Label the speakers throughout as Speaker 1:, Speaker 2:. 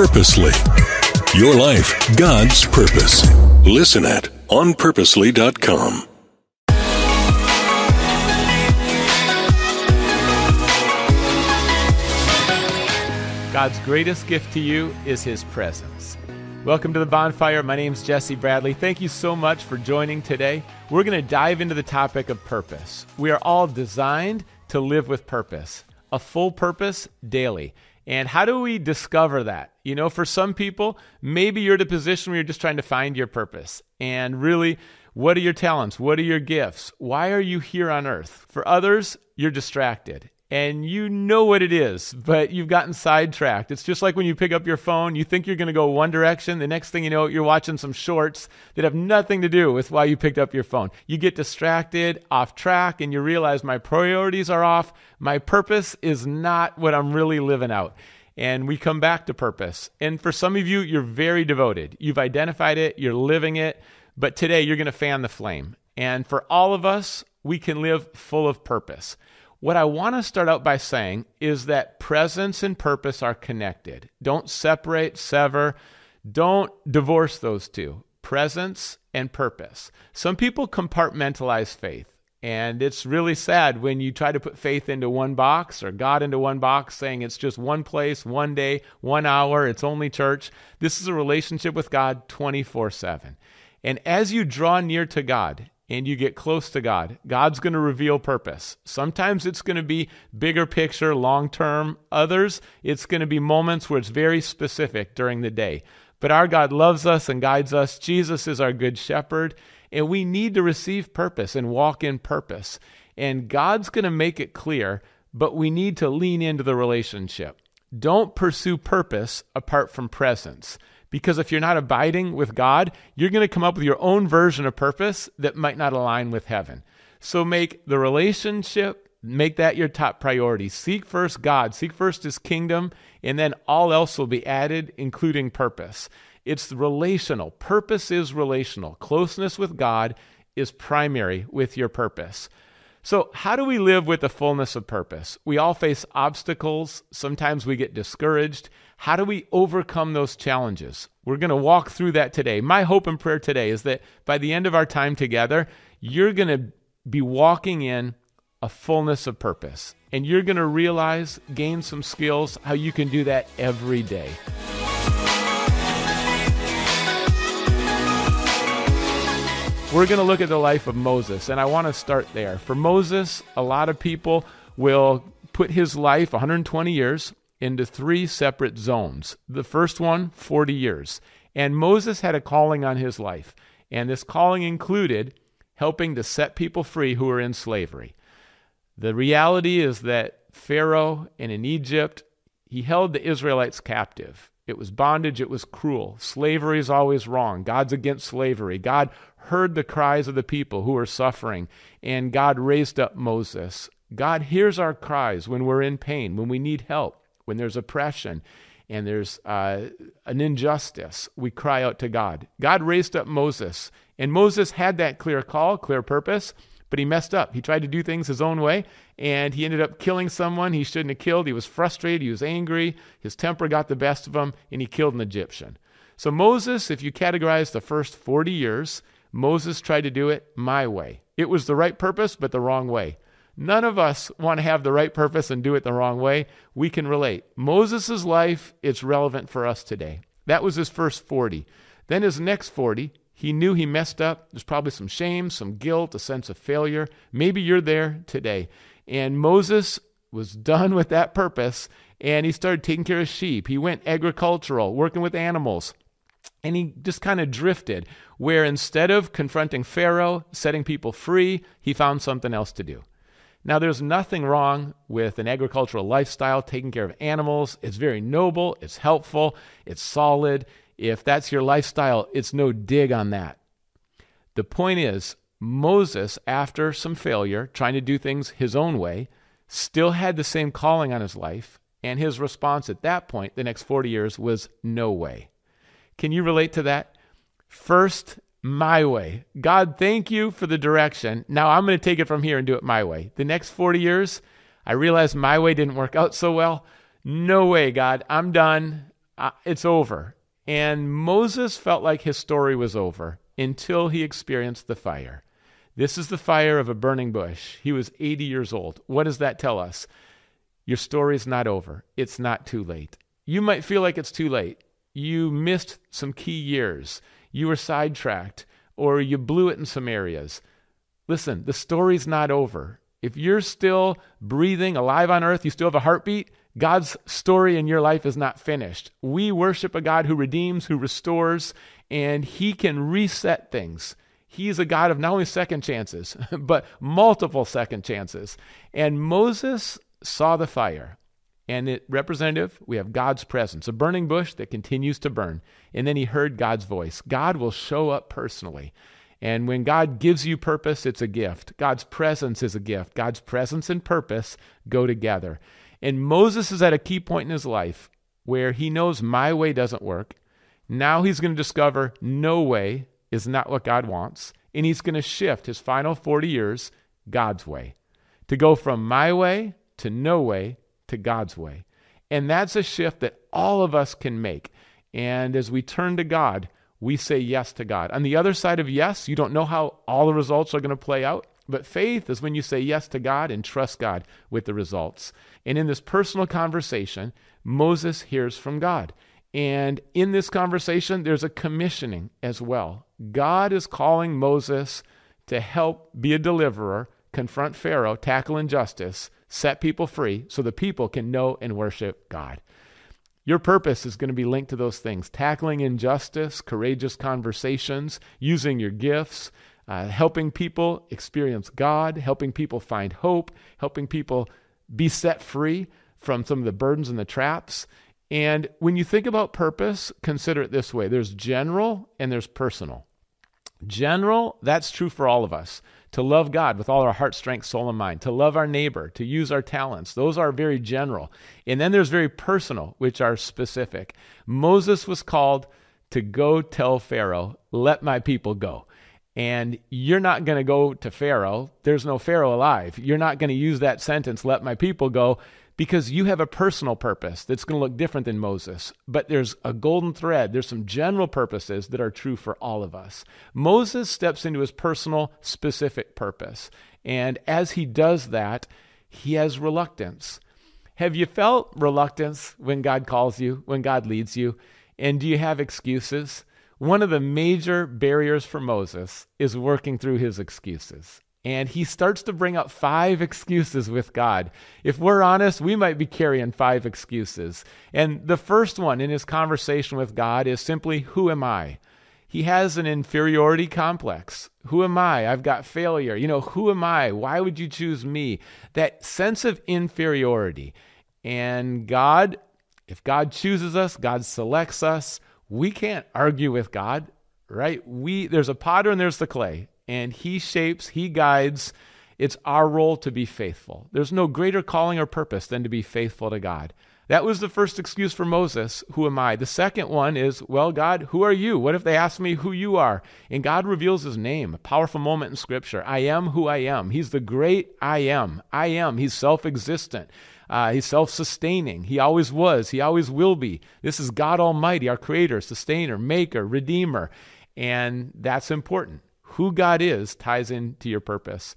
Speaker 1: Purposely. Your life, God's purpose. Listen at onpurposely.com.
Speaker 2: God's greatest gift to you is His presence. Welcome to the bonfire. My name's Jesse Bradley. Thank you so much for joining today. We're going to dive into the topic of purpose. We are all designed to live with purpose, a full purpose daily. And how do we discover that? You know, for some people, maybe you're at a position where you're just trying to find your purpose. And really, what are your talents? What are your gifts? Why are you here on earth? For others, you're distracted and you know what it is, but you've gotten sidetracked. It's just like when you pick up your phone, you think you're going to go one direction. The next thing you know, you're watching some shorts that have nothing to do with why you picked up your phone. You get distracted, off track, and you realize my priorities are off. My purpose is not what I'm really living out. And we come back to purpose. And for some of you, you're very devoted. You've identified it, you're living it, but today you're going to fan the flame. And for all of us, we can live full of purpose. What I want to start out by saying is that presence and purpose are connected. Don't separate, sever, don't divorce those two presence and purpose. Some people compartmentalize faith. And it's really sad when you try to put faith into one box or God into one box, saying it's just one place, one day, one hour, it's only church. This is a relationship with God 24 7. And as you draw near to God and you get close to God, God's going to reveal purpose. Sometimes it's going to be bigger picture, long term. Others, it's going to be moments where it's very specific during the day. But our God loves us and guides us. Jesus is our good shepherd, and we need to receive purpose and walk in purpose. And God's going to make it clear, but we need to lean into the relationship. Don't pursue purpose apart from presence. Because if you're not abiding with God, you're going to come up with your own version of purpose that might not align with heaven. So make the relationship, make that your top priority. Seek first God, seek first his kingdom, and then all else will be added, including purpose. It's relational. Purpose is relational. Closeness with God is primary with your purpose. So, how do we live with the fullness of purpose? We all face obstacles. Sometimes we get discouraged. How do we overcome those challenges? We're going to walk through that today. My hope and prayer today is that by the end of our time together, you're going to be walking in a fullness of purpose. And you're going to realize, gain some skills, how you can do that every day. We're going to look at the life of Moses, and I want to start there. For Moses, a lot of people will put his life, 120 years, into three separate zones. The first one, 40 years. And Moses had a calling on his life, and this calling included helping to set people free who were in slavery. The reality is that Pharaoh and in Egypt, he held the Israelites captive. It was bondage, it was cruel. Slavery is always wrong. God's against slavery. God heard the cries of the people who were suffering, and God raised up Moses. God hears our cries when we're in pain, when we need help, when there's oppression and there's uh, an injustice. We cry out to God. God raised up Moses, and Moses had that clear call, clear purpose, but he messed up. He tried to do things his own way, and he ended up killing someone he shouldn't have killed. He was frustrated, he was angry, his temper got the best of him, and he killed an Egyptian. So, Moses, if you categorize the first 40 years, Moses tried to do it my way. It was the right purpose, but the wrong way. None of us want to have the right purpose and do it the wrong way. We can relate. Moses' life, it's relevant for us today. That was his first 40. Then his next 40, he knew he messed up. There's probably some shame, some guilt, a sense of failure. Maybe you're there today. And Moses was done with that purpose and he started taking care of sheep. He went agricultural, working with animals. And he just kind of drifted, where instead of confronting Pharaoh, setting people free, he found something else to do. Now, there's nothing wrong with an agricultural lifestyle, taking care of animals. It's very noble, it's helpful, it's solid. If that's your lifestyle, it's no dig on that. The point is, Moses, after some failure, trying to do things his own way, still had the same calling on his life, and his response at that point, the next 40 years, was no way. Can you relate to that? First, my way. God, thank you for the direction. Now I'm going to take it from here and do it my way. The next 40 years, I realized my way didn't work out so well. No way, God. I'm done. it's over. And Moses felt like his story was over until he experienced the fire. This is the fire of a burning bush. He was 80 years old. What does that tell us? Your story is not over. It's not too late. You might feel like it's too late. You missed some key years. You were sidetracked or you blew it in some areas. Listen, the story's not over. If you're still breathing, alive on earth, you still have a heartbeat, God's story in your life is not finished. We worship a God who redeems, who restores, and He can reset things. He's a God of not only second chances, but multiple second chances. And Moses saw the fire. And it representative, we have God's presence, a burning bush that continues to burn. And then he heard God's voice. God will show up personally. And when God gives you purpose, it's a gift. God's presence is a gift. God's presence and purpose go together. And Moses is at a key point in his life where he knows my way doesn't work. Now he's going to discover no way is not what God wants. And he's going to shift his final 40 years God's way to go from my way to no way to God's way. And that's a shift that all of us can make. And as we turn to God, we say yes to God. On the other side of yes, you don't know how all the results are going to play out. But faith is when you say yes to God and trust God with the results. And in this personal conversation, Moses hears from God. And in this conversation, there's a commissioning as well. God is calling Moses to help be a deliverer, confront Pharaoh, tackle injustice, set people free so the people can know and worship God. Your purpose is going to be linked to those things tackling injustice, courageous conversations, using your gifts, uh, helping people experience God, helping people find hope, helping people be set free from some of the burdens and the traps. And when you think about purpose, consider it this way there's general and there's personal. General, that's true for all of us. To love God with all our heart, strength, soul, and mind. To love our neighbor, to use our talents. Those are very general. And then there's very personal, which are specific. Moses was called to go tell Pharaoh, let my people go. And you're not going to go to Pharaoh. There's no Pharaoh alive. You're not going to use that sentence, let my people go, because you have a personal purpose that's going to look different than Moses. But there's a golden thread. There's some general purposes that are true for all of us. Moses steps into his personal, specific purpose. And as he does that, he has reluctance. Have you felt reluctance when God calls you, when God leads you? And do you have excuses? One of the major barriers for Moses is working through his excuses. And he starts to bring up five excuses with God. If we're honest, we might be carrying five excuses. And the first one in his conversation with God is simply, Who am I? He has an inferiority complex. Who am I? I've got failure. You know, who am I? Why would you choose me? That sense of inferiority. And God, if God chooses us, God selects us, we can't argue with God, right? We there's a potter and there's the clay and He shapes, He guides. It's our role to be faithful. There's no greater calling or purpose than to be faithful to God. That was the first excuse for Moses. Who am I? The second one is, well, God, who are you? What if they ask me who you are? And God reveals his name, a powerful moment in Scripture. I am who I am. He's the great I am. I am. He's self existent. Uh, he's self sustaining. He always was. He always will be. This is God Almighty, our creator, sustainer, maker, redeemer. And that's important who God is ties into your purpose.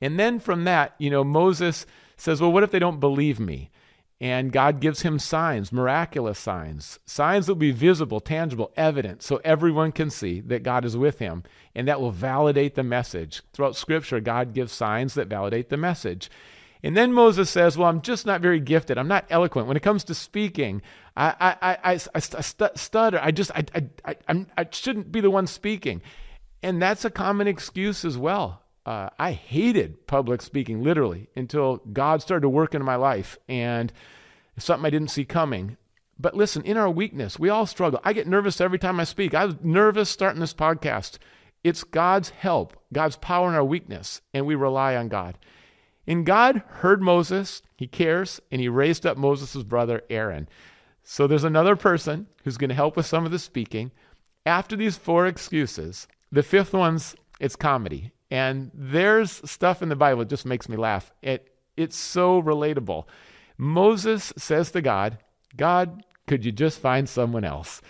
Speaker 2: And then from that, you know, Moses says, Well, what if they don't believe me? And God gives him signs, miraculous signs, signs that will be visible, tangible, evident, so everyone can see that God is with him. And that will validate the message. Throughout Scripture, God gives signs that validate the message. And then Moses says, Well, I'm just not very gifted. I'm not eloquent. When it comes to speaking, I, I, I, I, I stutter. I just, I, I, I, I shouldn't be the one speaking. And that's a common excuse as well. Uh, I hated public speaking, literally, until God started to work in my life and something I didn't see coming. But listen, in our weakness, we all struggle. I get nervous every time I speak. I was nervous starting this podcast. It's God's help, God's power in our weakness, and we rely on God. And God heard Moses, he cares, and he raised up Moses' brother Aaron. So there's another person who's going to help with some of the speaking. After these four excuses, the fifth one's it's comedy. And there's stuff in the Bible that just makes me laugh. It it's so relatable. Moses says to God, God, Could you just find someone else?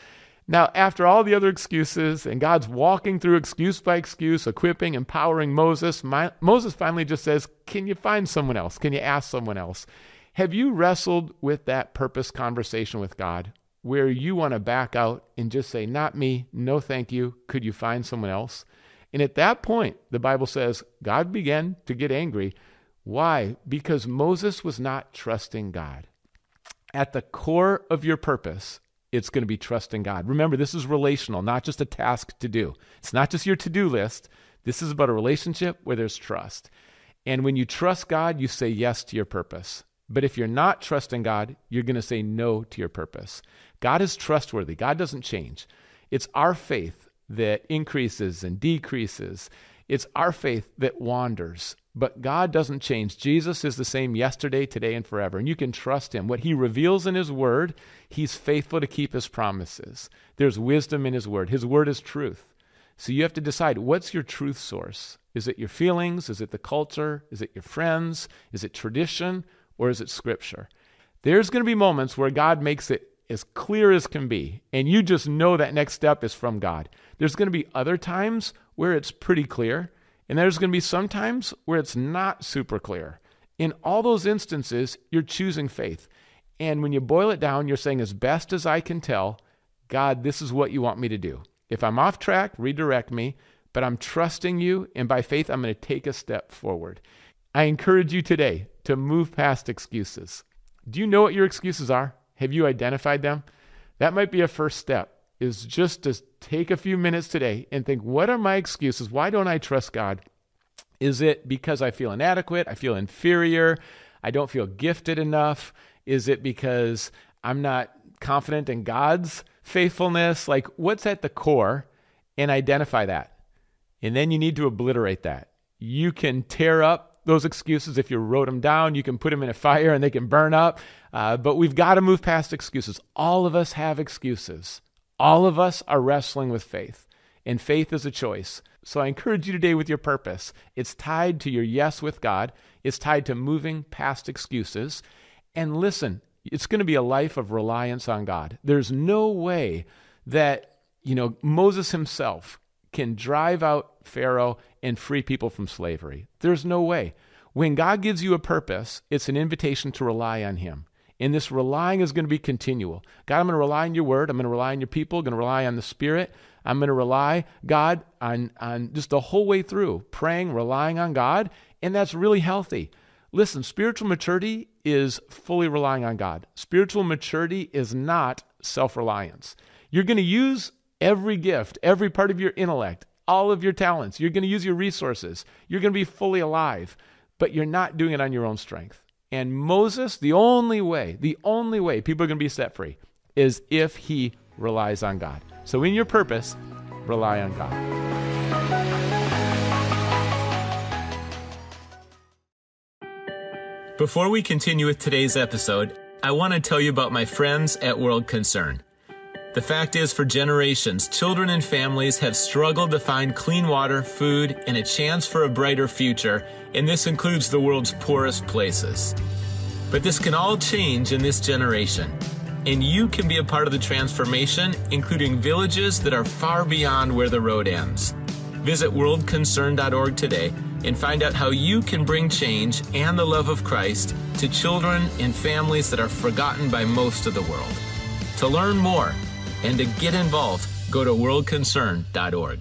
Speaker 2: Now, after all the other excuses, and God's walking through excuse by excuse, equipping, empowering Moses, my, Moses finally just says, Can you find someone else? Can you ask someone else? Have you wrestled with that purpose conversation with God where you want to back out and just say, Not me, no thank you, could you find someone else? And at that point, the Bible says God began to get angry. Why? Because Moses was not trusting God. At the core of your purpose, it's going to be trusting God. Remember, this is relational, not just a task to do. It's not just your to do list. This is about a relationship where there's trust. And when you trust God, you say yes to your purpose. But if you're not trusting God, you're going to say no to your purpose. God is trustworthy, God doesn't change. It's our faith that increases and decreases. It's our faith that wanders. But God doesn't change. Jesus is the same yesterday, today, and forever. And you can trust him. What he reveals in his word, he's faithful to keep his promises. There's wisdom in his word. His word is truth. So you have to decide what's your truth source? Is it your feelings? Is it the culture? Is it your friends? Is it tradition? Or is it scripture? There's going to be moments where God makes it as clear as can be, and you just know that next step is from God. There's going to be other times where it's pretty clear, and there's going to be some times where it's not super clear. In all those instances, you're choosing faith. And when you boil it down, you're saying, as best as I can tell, God, this is what you want me to do. If I'm off track, redirect me, but I'm trusting you, and by faith, I'm going to take a step forward. I encourage you today to move past excuses. Do you know what your excuses are? Have you identified them? That might be a first step is just to take a few minutes today and think, what are my excuses? Why don't I trust God? Is it because I feel inadequate? I feel inferior? I don't feel gifted enough? Is it because I'm not confident in God's faithfulness? Like, what's at the core? And identify that. And then you need to obliterate that. You can tear up those excuses. If you wrote them down, you can put them in a fire and they can burn up. Uh, but we've got to move past excuses. All of us have excuses. All of us are wrestling with faith, and faith is a choice. So I encourage you today with your purpose. It's tied to your yes with God, it's tied to moving past excuses. And listen, it's going to be a life of reliance on God. There's no way that, you know, Moses himself can drive out Pharaoh and free people from slavery. There's no way. When God gives you a purpose, it's an invitation to rely on Him. And this relying is going to be continual. God, I'm going to rely on your word. I'm going to rely on your people. I'm going to rely on the Spirit. I'm going to rely, God, on, on just the whole way through, praying, relying on God. And that's really healthy. Listen, spiritual maturity is fully relying on God. Spiritual maturity is not self reliance. You're going to use every gift, every part of your intellect, all of your talents. You're going to use your resources. You're going to be fully alive, but you're not doing it on your own strength. And Moses, the only way, the only way people are going to be set free is if he relies on God. So in your purpose, rely on God.
Speaker 3: Before we continue with today's episode, I want to tell you about my friends at World Concern. The fact is, for generations, children and families have struggled to find clean water, food, and a chance for a brighter future, and this includes the world's poorest places. But this can all change in this generation, and you can be a part of the transformation, including villages that are far beyond where the road ends. Visit worldconcern.org today and find out how you can bring change and the love of Christ to children and families that are forgotten by most of the world. To learn more, and to get involved, go to worldconcern.org.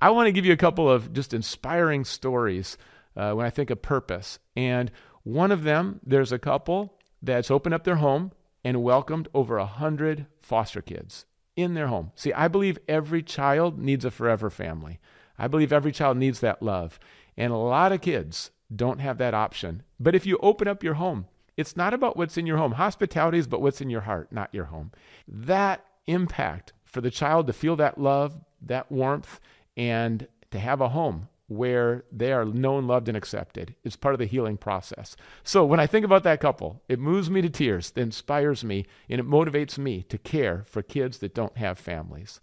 Speaker 2: I want to give you a couple of just inspiring stories uh, when I think of purpose. And one of them, there's a couple that's opened up their home and welcomed over a hundred foster kids in their home. See, I believe every child needs a forever family. I believe every child needs that love. And a lot of kids don't have that option. But if you open up your home it's not about what's in your home. Hospitality is about what's in your heart, not your home. That impact for the child to feel that love, that warmth, and to have a home where they are known, loved, and accepted is part of the healing process. So when I think about that couple, it moves me to tears, it inspires me, and it motivates me to care for kids that don't have families.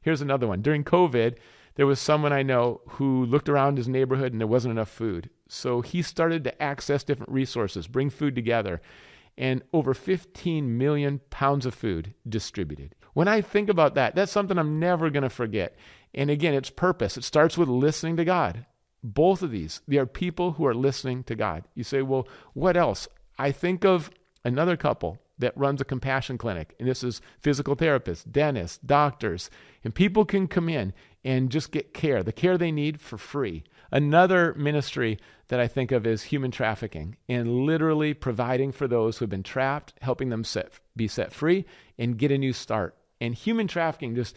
Speaker 2: Here's another one. During COVID, there was someone I know who looked around his neighborhood and there wasn't enough food. So he started to access different resources, bring food together. and over 15 million pounds of food distributed. When I think about that, that's something I'm never going to forget. And again, it's purpose. It starts with listening to God. Both of these, they are people who are listening to God. You say, well, what else? I think of another couple that runs a compassion clinic, and this is physical therapists, dentists, doctors, and people can come in and just get care, the care they need for free. Another ministry that I think of is human trafficking and literally providing for those who have been trapped, helping them set, be set free and get a new start. And human trafficking just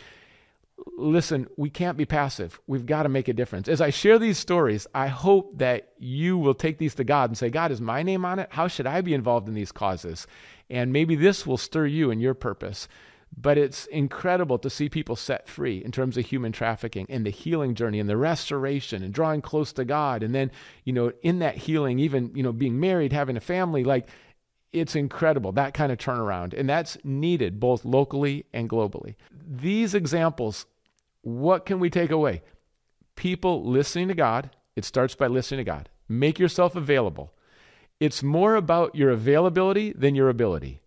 Speaker 2: listen, we can't be passive. We've got to make a difference. As I share these stories, I hope that you will take these to God and say, God, is my name on it? How should I be involved in these causes? And maybe this will stir you in your purpose. But it's incredible to see people set free in terms of human trafficking and the healing journey and the restoration and drawing close to God. And then, you know, in that healing, even, you know, being married, having a family, like it's incredible, that kind of turnaround. And that's needed both locally and globally. These examples what can we take away? People listening to God. It starts by listening to God. Make yourself available. It's more about your availability than your ability.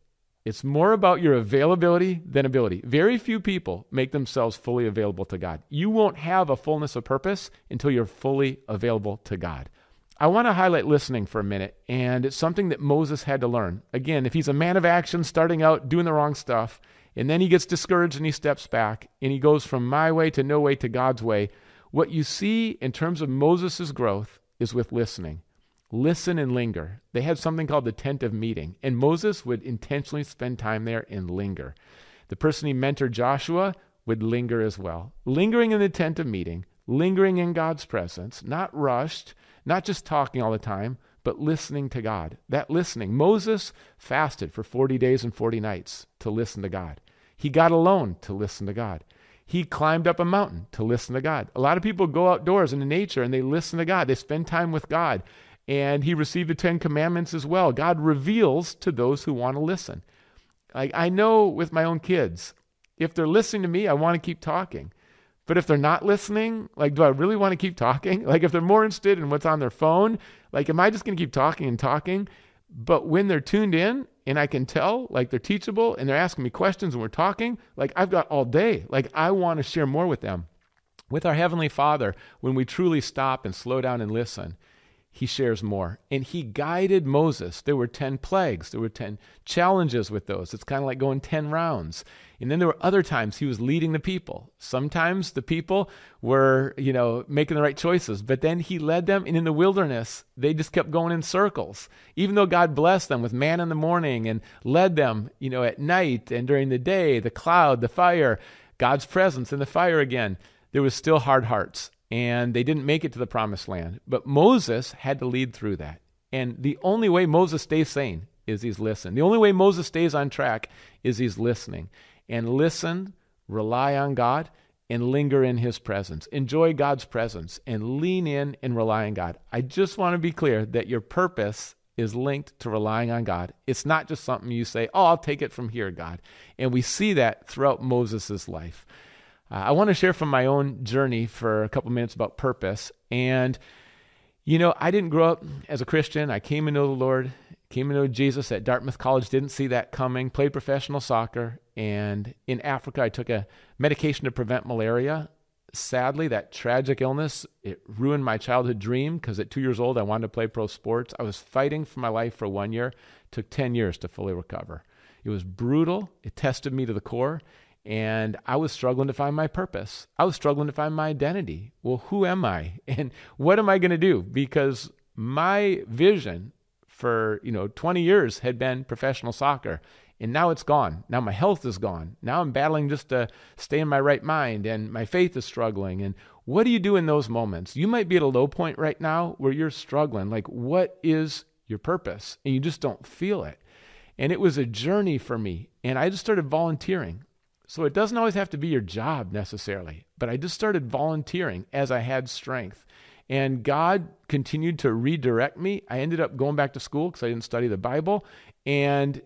Speaker 2: It's more about your availability than ability. Very few people make themselves fully available to God. You won't have a fullness of purpose until you're fully available to God. I want to highlight listening for a minute, and it's something that Moses had to learn. Again, if he's a man of action starting out doing the wrong stuff, and then he gets discouraged and he steps back and he goes from my way to no way to God's way. What you see in terms of Moses' growth is with listening. Listen and linger. They had something called the tent of meeting, and Moses would intentionally spend time there and linger. The person he mentored, Joshua, would linger as well. Lingering in the tent of meeting, lingering in God's presence, not rushed, not just talking all the time, but listening to God. That listening. Moses fasted for 40 days and 40 nights to listen to God. He got alone to listen to God. He climbed up a mountain to listen to God. A lot of people go outdoors into nature and they listen to God. They spend time with God. And he received the Ten Commandments as well. God reveals to those who want to listen. Like I know with my own kids, if they're listening to me, I want to keep talking. But if they're not listening, like, do I really want to keep talking? Like, if they're more interested in what's on their phone, like, am I just going to keep talking and talking? But when they're tuned in and I can tell, like they're teachable and they're asking me questions and we're talking, like I've got all day. Like I want to share more with them. With our Heavenly Father, when we truly stop and slow down and listen, he shares more. And he guided Moses. There were 10 plagues, there were 10 challenges with those. It's kind of like going 10 rounds. And then there were other times he was leading the people. Sometimes the people were, you know, making the right choices, but then he led them and in the wilderness, they just kept going in circles. Even though God blessed them with manna in the morning and led them, you know, at night and during the day, the cloud, the fire, God's presence and the fire again, there was still hard hearts and they didn't make it to the promised land. But Moses had to lead through that. And the only way Moses stays sane is he's listening. The only way Moses stays on track is he's listening. And listen, rely on God, and linger in his presence. Enjoy God's presence and lean in and rely on God. I just want to be clear that your purpose is linked to relying on God. It's not just something you say, oh, I'll take it from here, God. And we see that throughout Moses' life. Uh, I want to share from my own journey for a couple minutes about purpose. And, you know, I didn't grow up as a Christian. I came to know the Lord, came to know Jesus at Dartmouth College, didn't see that coming, played professional soccer. And in Africa, I took a medication to prevent malaria. Sadly, that tragic illness, it ruined my childhood dream because at two years old, I wanted to play pro sports. I was fighting for my life for one year. Took 10 years to fully recover. It was brutal. It tested me to the core. And I was struggling to find my purpose. I was struggling to find my identity. Well, who am I? And what am I going to do? Because my vision for, you know, 20 years had been professional soccer. And now it's gone. Now my health is gone. Now I'm battling just to stay in my right mind and my faith is struggling. And what do you do in those moments? You might be at a low point right now where you're struggling. Like, what is your purpose? And you just don't feel it. And it was a journey for me. And I just started volunteering. So it doesn't always have to be your job necessarily, but I just started volunteering as I had strength. And God continued to redirect me. I ended up going back to school because I didn't study the Bible. And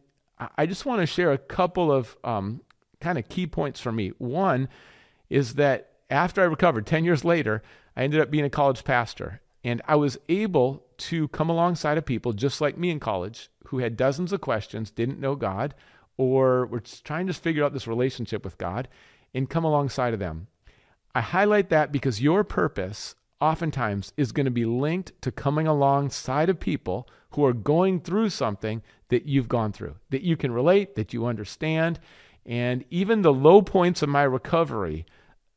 Speaker 2: I just want to share a couple of um, kind of key points for me. One is that after I recovered, 10 years later, I ended up being a college pastor. And I was able to come alongside of people just like me in college who had dozens of questions, didn't know God, or were trying to figure out this relationship with God, and come alongside of them. I highlight that because your purpose oftentimes is going to be linked to coming alongside of people who are going through something that you've gone through, that you can relate, that you understand. And even the low points of my recovery,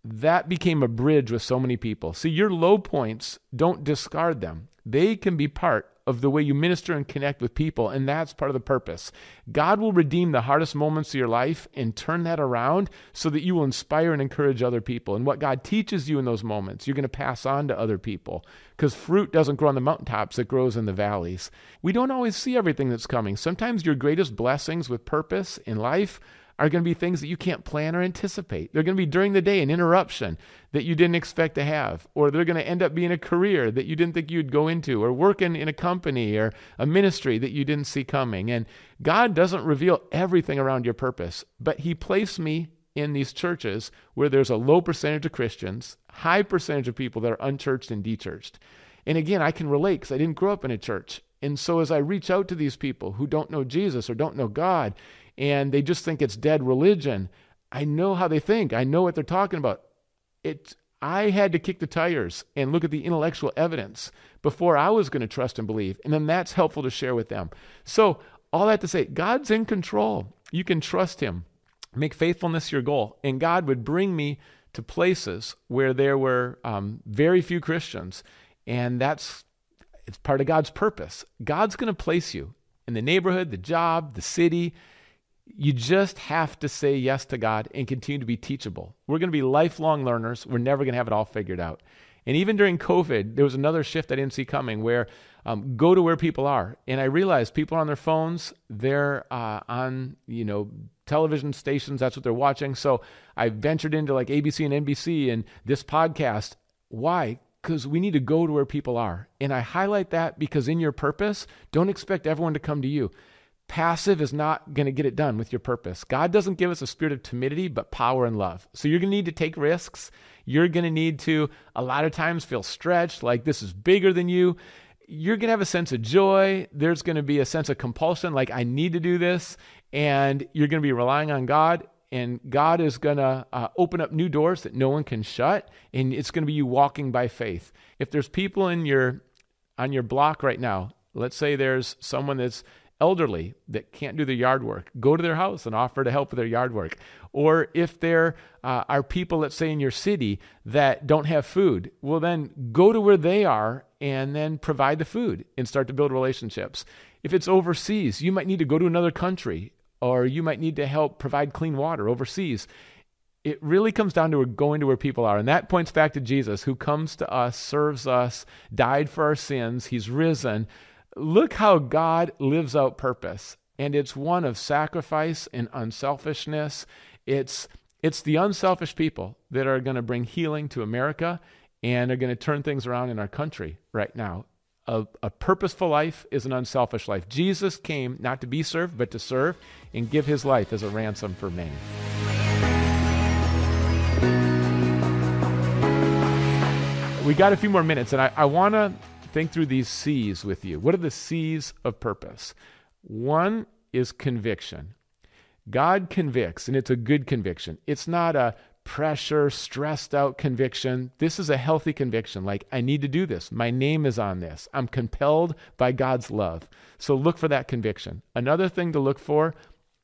Speaker 2: that became a bridge with so many people. See, your low points, don't discard them. They can be part of the way you minister and connect with people, and that's part of the purpose. God will redeem the hardest moments of your life and turn that around so that you will inspire and encourage other people. And what God teaches you in those moments, you're going to pass on to other people because fruit doesn't grow on the mountaintops, it grows in the valleys. We don't always see everything that's coming. Sometimes your greatest blessings with purpose in life are going to be things that you can't plan or anticipate. They're going to be during the day an interruption that you didn't expect to have, or they're going to end up being a career that you didn't think you'd go into, or working in a company or a ministry that you didn't see coming. And God doesn't reveal everything around your purpose, but He placed me in these churches where there's a low percentage of Christians, high percentage of people that are unchurched and dechurched. And again, I can relate because I didn't grow up in a church. And so as I reach out to these people who don't know Jesus or don't know God, and they just think it's dead religion. I know how they think. I know what they're talking about. It I had to kick the tires and look at the intellectual evidence before I was going to trust and believe. And then that's helpful to share with them. So, all that to say, God's in control. You can trust him. Make faithfulness your goal. And God would bring me to places where there were um, very few Christians. And that's it's part of God's purpose. God's going to place you in the neighborhood, the job, the city, you just have to say yes to God and continue to be teachable. We're going to be lifelong learners. We're never going to have it all figured out. And even during COVID, there was another shift I didn't see coming where um, go to where people are. And I realized people are on their phones, they're uh, on, you know, television stations, that's what they're watching. So I ventured into like ABC and NBC and this podcast. Why? Because we need to go to where people are. And I highlight that because in your purpose, don't expect everyone to come to you. Passive is not going to get it done with your purpose. God doesn't give us a spirit of timidity, but power and love. So you're going to need to take risks. You're going to need to, a lot of times, feel stretched, like this is bigger than you. You're going to have a sense of joy. There's going to be a sense of compulsion, like I need to do this. And you're going to be relying on God. And God is going to uh, open up new doors that no one can shut. And it's going to be you walking by faith. If there's people in your on your block right now, let's say there's someone that's elderly that can't do the yard work, go to their house and offer to help with their yard work. Or if there uh, are people, let's say in your city, that don't have food, well, then go to where they are and then provide the food and start to build relationships. If it's overseas, you might need to go to another country or you might need to help provide clean water overseas. It really comes down to going to where people are. And that points back to Jesus, who comes to us, serves us, died for our sins, he's risen Look how God lives out purpose. And it's one of sacrifice and unselfishness. It's, it's the unselfish people that are going to bring healing to America and are going to turn things around in our country right now. A, a, purposeful life is an unselfish life. Jesus came not to be served, but to serve and give his life as a ransom for many. We got a few more minutes, and I, I want to think through these C's with you. What are the C's of purpose? One is conviction. God convicts, and it's a good conviction. It's not a pressure, stressed out conviction. This is a healthy conviction. Like, I need to do this. My name is on this. I'm compelled by God's love. So look for that conviction. Another thing to look for,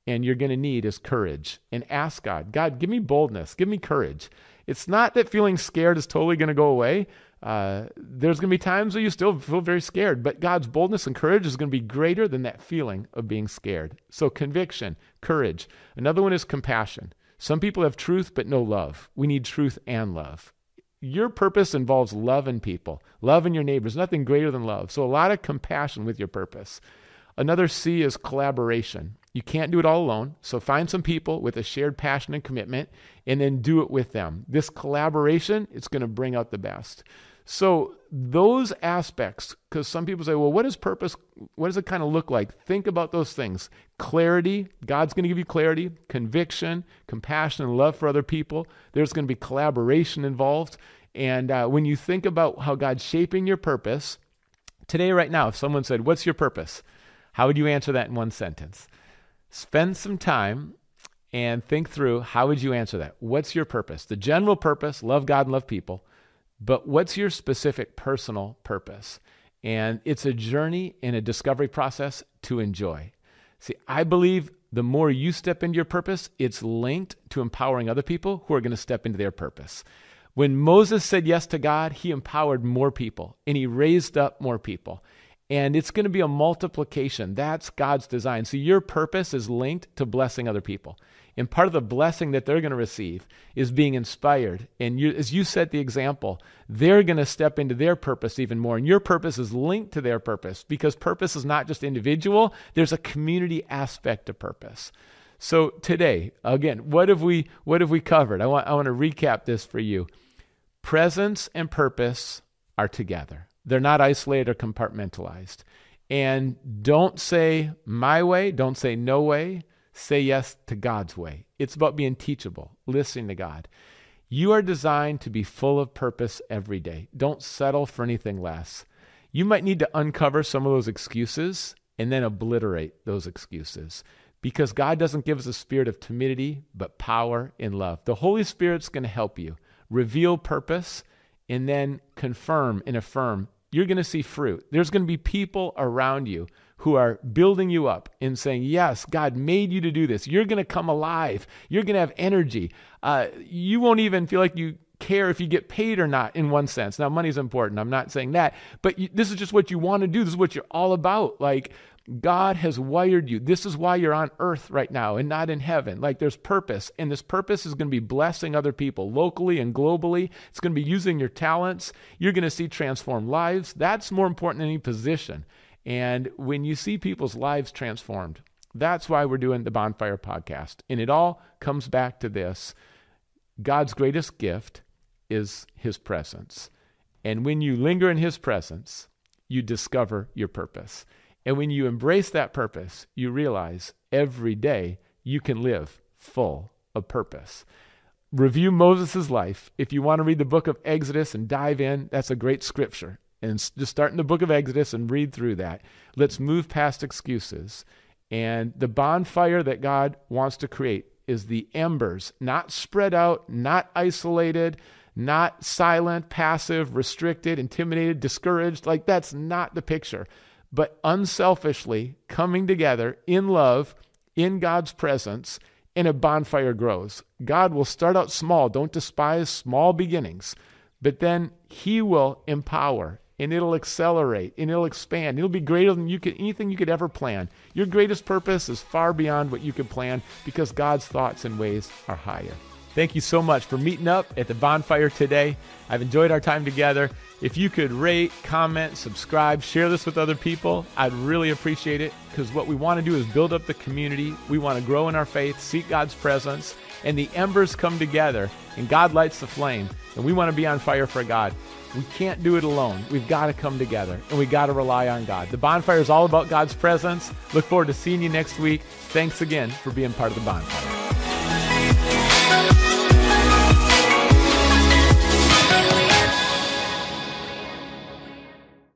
Speaker 2: and you're going to need, is courage. And ask God, God, give me boldness, give me courage. It's not that feeling scared is totally going to go away, uh, there's going to be times where you still feel very scared, but God's boldness and courage is going to be greater than that feeling of being scared. So, conviction, courage. Another one is compassion. Some people have truth but no love. We need truth and love. Your purpose involves love in people, love in your neighbors, nothing greater than love. So, a lot of compassion with your purpose. Another C is collaboration. You can't do it all alone. So find some people with a shared passion and commitment and then do it with them. This collaboration, it's going to bring out the best. So those aspects, because some people say, well, what is purpose? What does it kind of look like? Think about those things. Clarity, God's going to give you clarity, conviction, compassion, and love for other people. There's going to be collaboration involved. And uh, when you think about how God's shaping your purpose, today, right now, if someone said, What's your purpose? How would you answer that in one sentence? Spend some time and think through how would you answer that? What's your purpose? The general purpose, love God and love people, but what's your specific personal purpose? And it's a journey and a discovery process to enjoy. See, I believe the more you step into your purpose, it's linked to empowering other people who are going to step into their purpose. When Moses said yes to God, he empowered more people and he raised up more people. And it's going to be a multiplication. That's God's design. So your purpose is linked to blessing other people. And part of the blessing that they're going to receive is being inspired. And you, as you set the example, they're going to step into their purpose even more. And your purpose is linked to their purpose because purpose is not just individual, there's a community aspect of purpose. So today, again, what have we what have we covered? I want I want to recap this for you. Presence and purpose are together. They're not isolated or compartmentalized. And don't say my way, don't say no way, say yes to God's way. It's about being teachable, listening to God. You are designed to be full of purpose every day. Don't settle for anything less. You might need to uncover some of those excuses and then obliterate those excuses because God doesn't give us a spirit of timidity, but power and love. The Holy Spirit's going to help you reveal purpose, and then confirm and affirm. You're going to see fruit. There's going to be people around you who are building you up and saying, Yes, God made you to do this. You're going to come alive. You're going to have energy. Uh, you won't even feel like you care if you get paid or not in one sense. Now, money's important. I'm not saying that, but you, this is just what you want to do. This is what you're all about. Like, God has wired you. This is why you're on earth right now and not in heaven. Like there's purpose, and this purpose is going to be blessing other people locally and globally. It's going to be using your talents. You're going to see transformed lives. That's more important than any position. And when you see people's lives transformed, that's why we're doing the Bonfire podcast. And it all comes back to this God's greatest gift is his presence. And when you linger in his presence, you discover your purpose. And when you embrace that purpose, you realize every day you can live full of purpose. Review Moses' life. If you want to read the book of Exodus and dive in, that's a great scripture. And just start in the book of Exodus and read through that. Let's move past excuses. And the bonfire that God wants to create is the embers, not spread out, not isolated, not silent, passive, restricted, intimidated, discouraged. Like that's not the picture but unselfishly coming together in love, in God's presence, and a bonfire grows. God will start out small. Don't despise small beginnings. But then He will empower and it'll accelerate and it'll expand. It'll be greater than you could anything you could ever plan. Your greatest purpose is far beyond what you could plan because God's thoughts and ways are higher. Thank you so much for meeting up at the bonfire today. I've enjoyed our time together. If you could rate, comment, subscribe, share this with other people, I'd really appreciate it because what we want to do is build up the community. We want to grow in our faith, seek God's presence, and the embers come together and God lights the flame. And we want to be on fire for God. We can't do it alone. We've got to come together and we got to rely on God. The bonfire is all about God's presence. Look forward to seeing you next week. Thanks again for being part of the bonfire. Thank you.